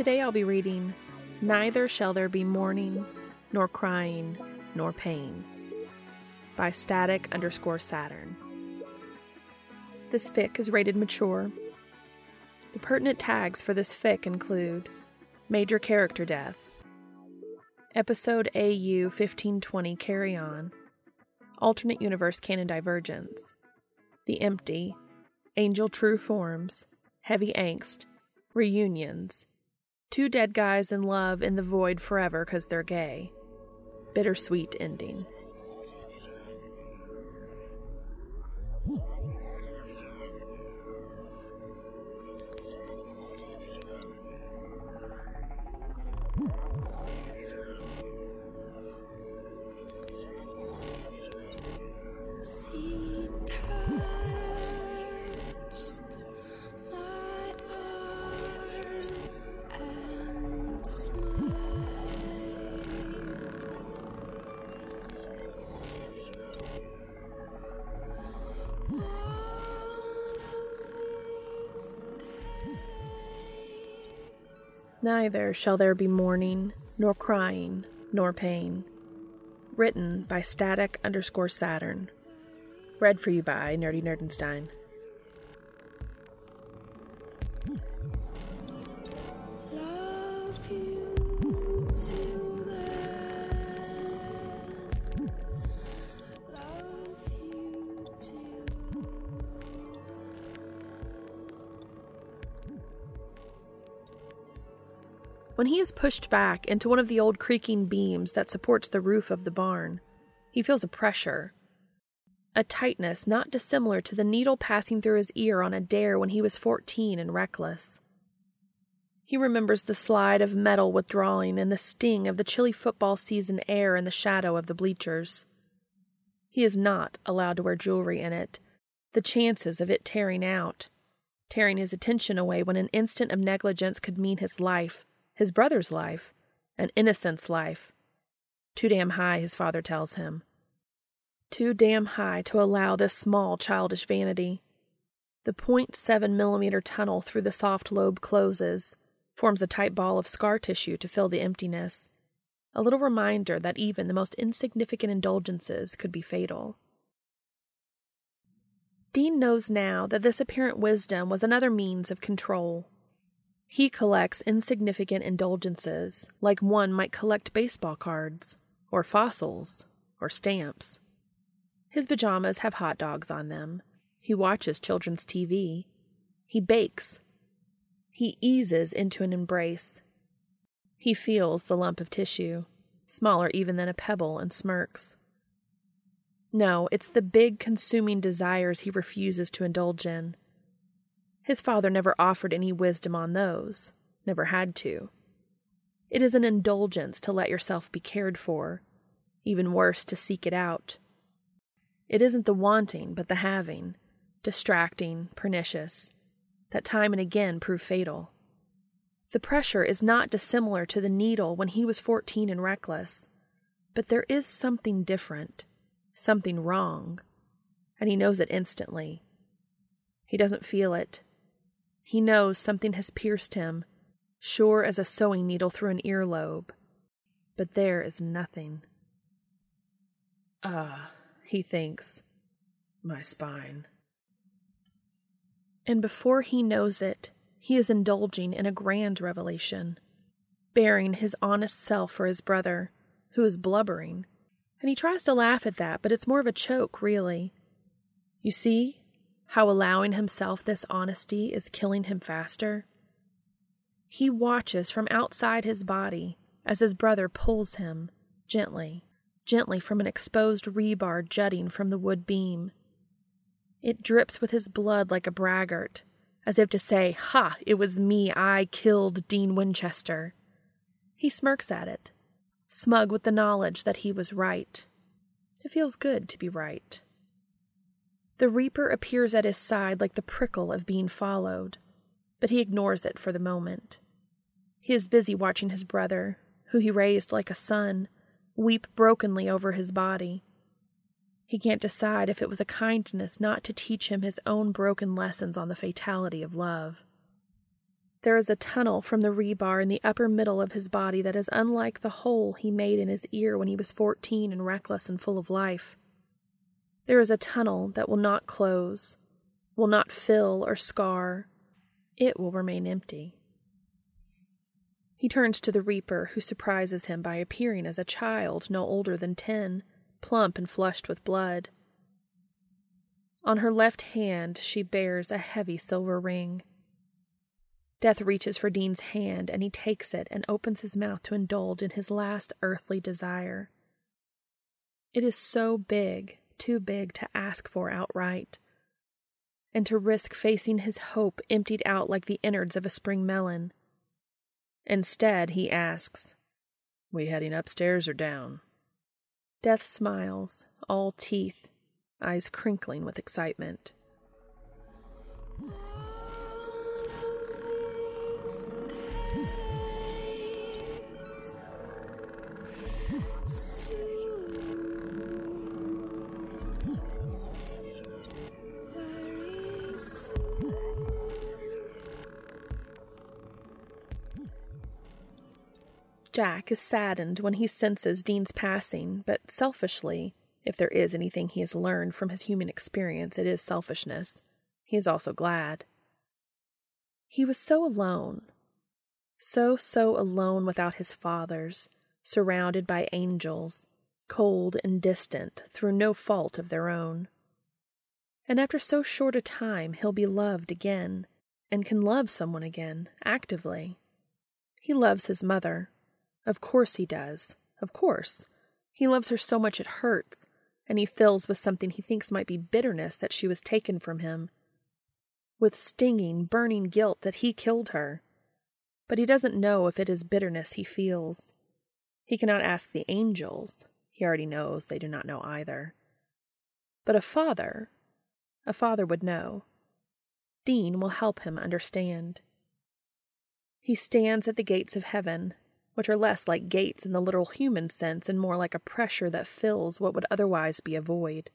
Today I'll be reading Neither Shall There Be Mourning, Nor Crying, Nor Pain by static underscore Saturn. This fic is rated mature. The pertinent tags for this fic include major character death, Episode AU 1520 Carry On, Alternate Universe Canon Divergence, The Empty, Angel True Forms, Heavy Angst, Reunions, Two Dead Guys in Love in the Void Forever because they're gay, Bittersweet Ending. Neither shall there be mourning, nor crying, nor pain. Written by static underscore Saturn. Read for you by Nerdy Nerdenstein. When he is pushed back into one of the old creaking beams that supports the roof of the barn, he feels a pressure. A tightness not dissimilar to the needle passing through his ear on a dare when he was 14 and reckless. He remembers the slide of metal withdrawing and the sting of the chilly football season air in the shadow of the bleachers. He is not allowed to wear jewelry in it. The chances of it tearing out, tearing his attention away when an instant of negligence could mean his life, his brother's life, an innocent's life. Too damn high, his father tells him. Too damn high to allow this small childish vanity. The 0.7 millimeter tunnel through the soft lobe closes, forms a tight ball of scar tissue to fill the emptiness. A little reminder that even the most insignificant indulgences could be fatal. Dean knows now that this apparent wisdom was another means of control. He collects insignificant indulgences, like one might collect baseball cards, or fossils, or stamps. His pajamas have hot dogs on them. He watches children's TV. He bakes. He eases into an embrace. He feels the lump of tissue, smaller even than a pebble, and smirks. No, it's the big consuming desires he refuses to indulge in. His father never offered any wisdom on those, never had to. It is an indulgence to let yourself be cared for, even worse, to seek it out. It isn't the wanting, but the having, distracting, pernicious, that time and again prove fatal. The pressure is not dissimilar to the needle when he was 14 and reckless, but there is something different, something wrong, and he knows it instantly. He doesn't feel it. He knows something has pierced him, sure as a sewing needle through an earlobe, but there is nothing. Ah, he thinks, my spine. And before he knows it, he is indulging in a grand revelation. baring his honest self for his brother, who is blubbering. And he tries to laugh at that, but it's more of a choke, really. You see how allowing himself this honesty is killing him faster? He watches from outside his body as his brother pulls him, gently, gently from an exposed rebar jutting from the wood beam. It drips with his blood like a braggart, as if to say, Ha, it was me, I killed Dean Winchester. He smirks at it, smug with the knowledge that he was right. It feels good to be right. The Reaper appears at his side like the prickle of being followed, but he ignores it for the moment. He is busy watching his brother, who he raised like a son, weep brokenly over his body. He can't decide if it was a kindness not to teach him his own broken lessons on the fatality of love. There is a tunnel from the rebar in the upper middle of his body that is unlike the hole he made in his ear when he was fourteen and reckless and full of life. There is a tunnel that will not close, will not fill or scar. It will remain empty. He turns to the Reaper, who surprises him by appearing as a child no older than ten, plump and flushed with blood. On her left hand, she bears a heavy silver ring. Death reaches for Dean's hand, and he takes it and opens his mouth to indulge in his last earthly desire. It is so big, too big to ask for outright, and to risk facing his hope emptied out like the innards of a spring melon. Instead, he asks, We heading upstairs or down? Death smiles, all teeth, eyes crinkling with excitement. Jack is saddened when he senses Dean's passing, but selfishly, if there is anything he has learned from his human experience, it is selfishness. He is also glad. He was so alone, so, so alone without his fathers, surrounded by angels, cold and distant through no fault of their own. And after so short a time, he'll be loved again, and can love someone again, actively. He loves his mother. Of course he does. Of course. He loves her so much it hurts, and he fills with something he thinks might be bitterness that she was taken from him, with stinging, burning guilt that he killed her. But he doesn't know if it is bitterness he feels. He cannot ask the angels. He already knows they do not know either. But a father, a father would know. Dean will help him understand. He stands at the gates of heaven, which are less like gates in the literal human sense and more like a pressure that fills what would otherwise be a void.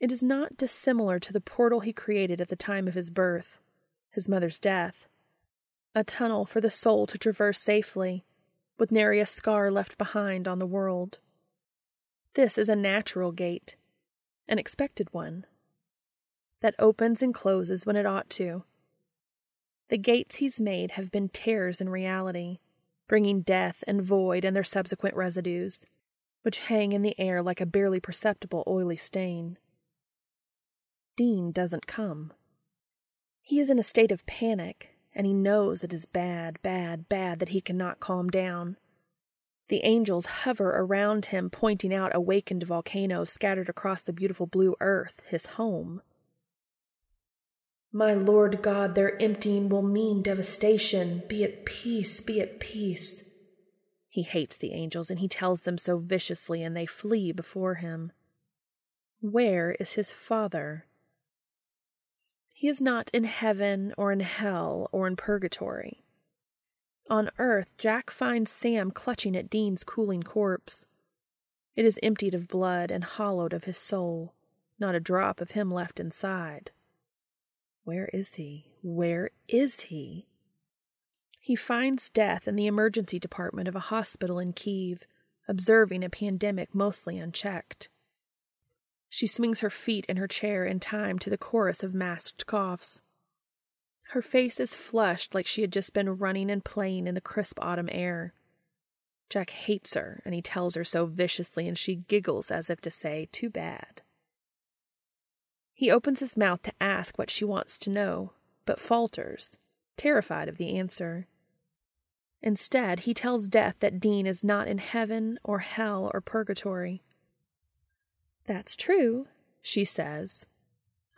It is not dissimilar to the portal he created at the time of his birth, his mother's death, a tunnel for the soul to traverse safely, with nary a scar left behind on the world. This is a natural gate, an expected one, that opens and closes when it ought to. The gates he's made have been tears in reality, bringing death and void and their subsequent residues, which hang in the air like a barely perceptible oily stain. Dean doesn't come. He is in a state of panic, and he knows it is bad, bad, bad that he cannot calm down. The angels hover around him, pointing out awakened volcanoes scattered across the beautiful blue earth, his home. My Lord God, their emptying will mean devastation. Be at peace, be at peace. He hates the angels, and he tells them so viciously, and they flee before him. Where is his father? He is not in heaven or in hell or in purgatory. On earth, Jack finds Sam clutching at Dean's cooling corpse. It is emptied of blood and hollowed of his soul, not a drop of him left inside. Where is he? Where is he? He finds death in the emergency department of a hospital in Kiev, observing a pandemic mostly unchecked. She swings her feet in her chair in time to the chorus of masked coughs. Her face is flushed like she had just been running and playing in the crisp autumn air. Jack hates her, and he tells her so viciously, and she giggles as if to say, Too bad. He opens his mouth to ask what she wants to know, but falters, terrified of the answer. Instead, he tells Death that Dean is not in heaven or hell or purgatory. That's true, she says.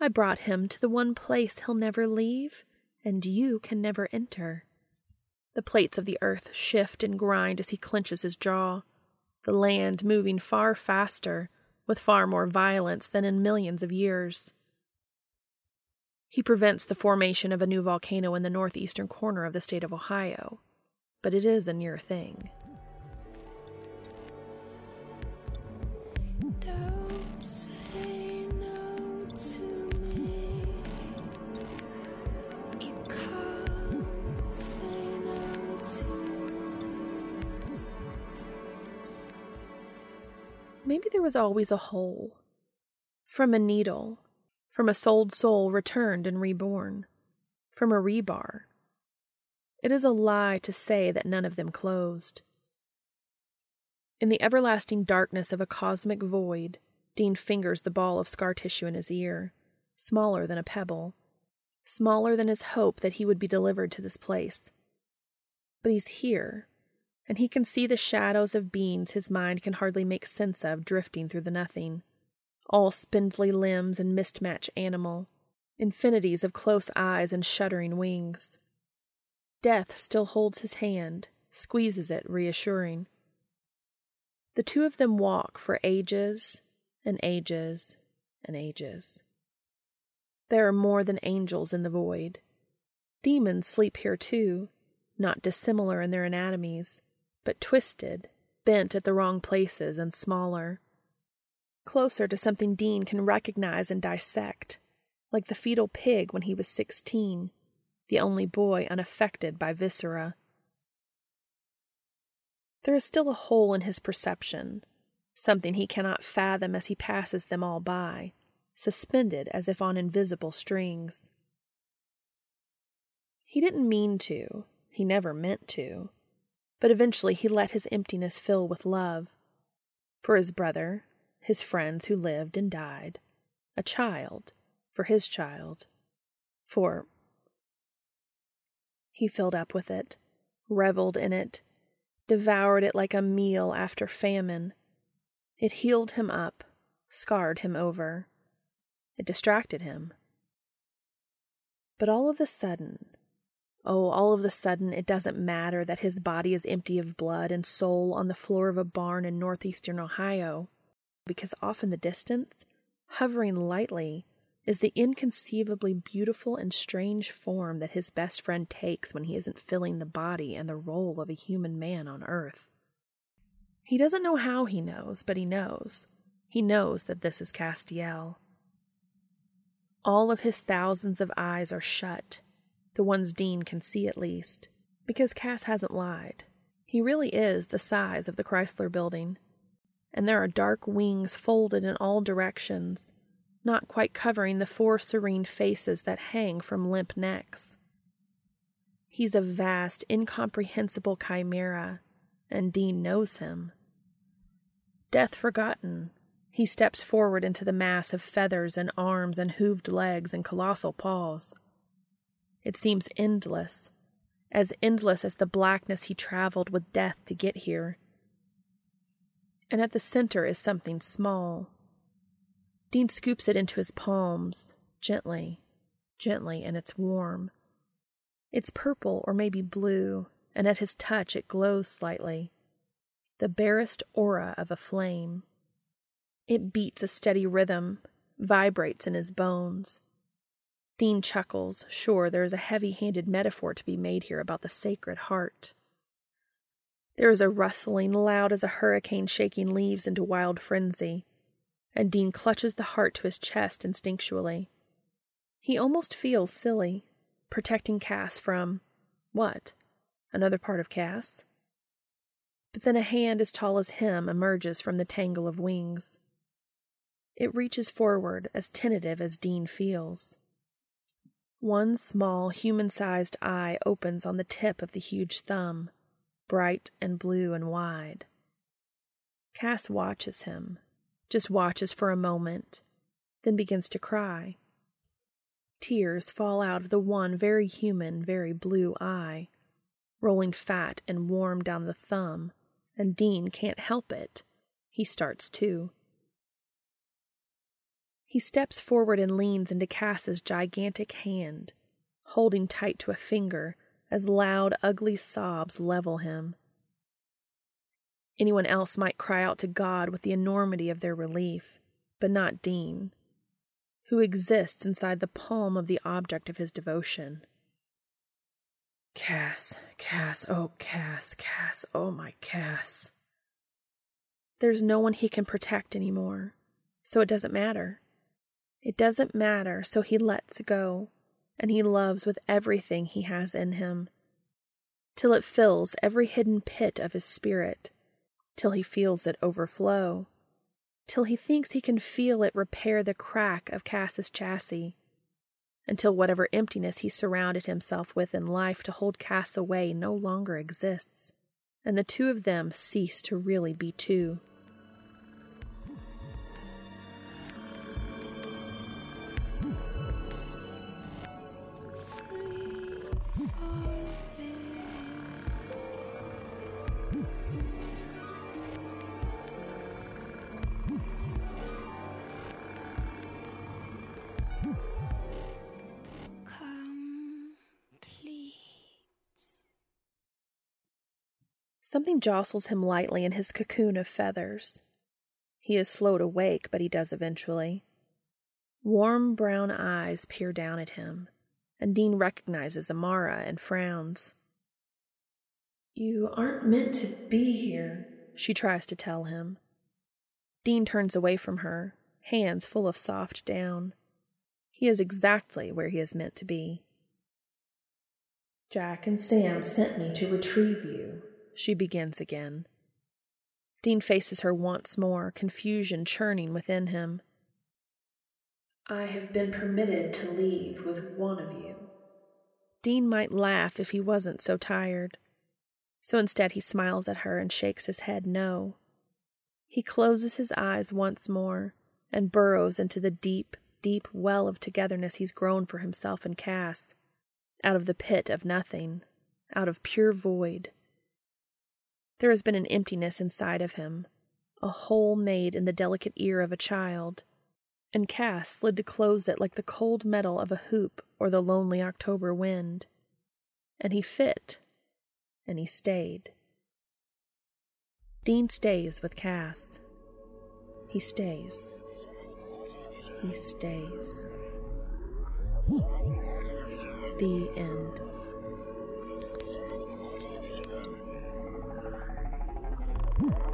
I brought him to the one place he'll never leave, and you can never enter. The plates of the earth shift and grind as he clenches his jaw, the land moving far faster, with far more violence than in millions of years. He prevents the formation of a new volcano in the northeastern corner of the state of Ohio, but it is a near thing. Maybe there was always a hole. From a needle, from a sold soul returned and reborn, from a rebar. It is a lie to say that none of them closed. In the everlasting darkness of a cosmic void, Dean fingers the ball of scar tissue in his ear, smaller than a pebble, smaller than his hope that he would be delivered to this place. But he's here, and he can see the shadows of beings his mind can hardly make sense of drifting through the nothing, all spindly limbs and mismatched animal, infinities of close eyes and shuddering wings. Death still holds his hand, squeezes it, reassuring. The two of them walk for ages and ages and ages. There are more than angels in the void. Demons sleep here too, not dissimilar in their anatomies, but twisted, bent at the wrong places, and smaller. Closer to something Dean can recognize and dissect, like the fetal pig when he was sixteen, the only boy unaffected by viscera. There is still a hole in his perception, something he cannot fathom as he passes them all by, suspended as if on invisible strings. He didn't mean to, he never meant to, but eventually he let his emptiness fill with love. For his brother, his friends who lived and died, a child, for his child, for. He filled up with it, reveled in it, devoured it like a meal after famine. It healed him up, scarred him over. It distracted him. But all of a sudden, oh, all of a sudden, it doesn't matter that his body is empty of blood and soul on the floor of a barn in northeastern Ohio, because off in the distance, hovering lightly, is the inconceivably beautiful and strange form that his best friend takes when he isn't filling the body and the role of a human man on earth. He doesn't know how he knows, but he knows. He knows that this is Castiel. All of his thousands of eyes are shut, the ones Dean can see at least, because Cass hasn't lied. He really is the size of the Chrysler building, and there are dark wings folded in all directions, not quite covering the four serene faces that hang from limp necks. He's a vast, incomprehensible chimera, and Dean knows him. Death forgotten, he steps forward into the mass of feathers and arms and hooved legs and colossal paws. It seems endless, as endless as the blackness he traveled with death to get here. And at the center is something small. Dean scoops it into his palms, gently, gently, and it's warm. It's purple or maybe blue, and at his touch it glows slightly. The barest aura of a flame. It beats a steady rhythm, vibrates in his bones. Dean chuckles, sure there is a heavy handed metaphor to be made here about the sacred heart. There is a rustling loud as a hurricane shaking leaves into wild frenzy, and Dean clutches the heart to his chest instinctually. He almost feels silly, protecting Cass from what? Another part of Cass? But then a hand as tall as him emerges from the tangle of wings. It reaches forward, as tentative as Dean feels. One small, human sized eye opens on the tip of the huge thumb, bright and blue and wide. Cass watches him, just watches for a moment, then begins to cry. Tears fall out of the one very human, very blue eye, rolling fat and warm down the thumb, and Dean can't help it. He starts too. He steps forward and leans into Cass's gigantic hand, holding tight to a finger as loud, ugly sobs level him. Anyone else might cry out to God with the enormity of their relief, but not Dean, who exists inside the palm of the object of his devotion. Cass, Cass, oh, Cass, Cass, oh, my Cass. There's no one he can protect anymore, so it doesn't matter. It doesn't matter, so he lets go, and he loves with everything he has in him, till it fills every hidden pit of his spirit, till he feels it overflow, till he thinks he can feel it repair the crack of Cass's chassis, until whatever emptiness he surrounded himself with in life to hold Cass away no longer exists, and the two of them cease to really be two. Something jostles him lightly in his cocoon of feathers. He is slow to wake, but he does eventually. Warm brown eyes peer down at him, and Dean recognizes Amara and frowns. You aren't meant to be here, she tries to tell him. Dean turns away from her, hands full of soft down. He is exactly where he is meant to be. Jack and Sam sent me to retrieve you, she begins again. Dean faces her once more, confusion churning within him. I have been permitted to leave with one of you. Dean might laugh if he wasn't so tired. So instead, he smiles at her and shakes his head no. He closes his eyes once more and burrows into the deep, deep well of togetherness he's grown for himself and Cass, out of the pit of nothing, out of pure void. There has been an emptiness inside of him, a hole made in the delicate ear of a child, and Cass slid to close it like the cold metal of a hoop or the lonely October wind. And he fit, and he stayed. Dean stays with Cass. He stays. He stays. The end. She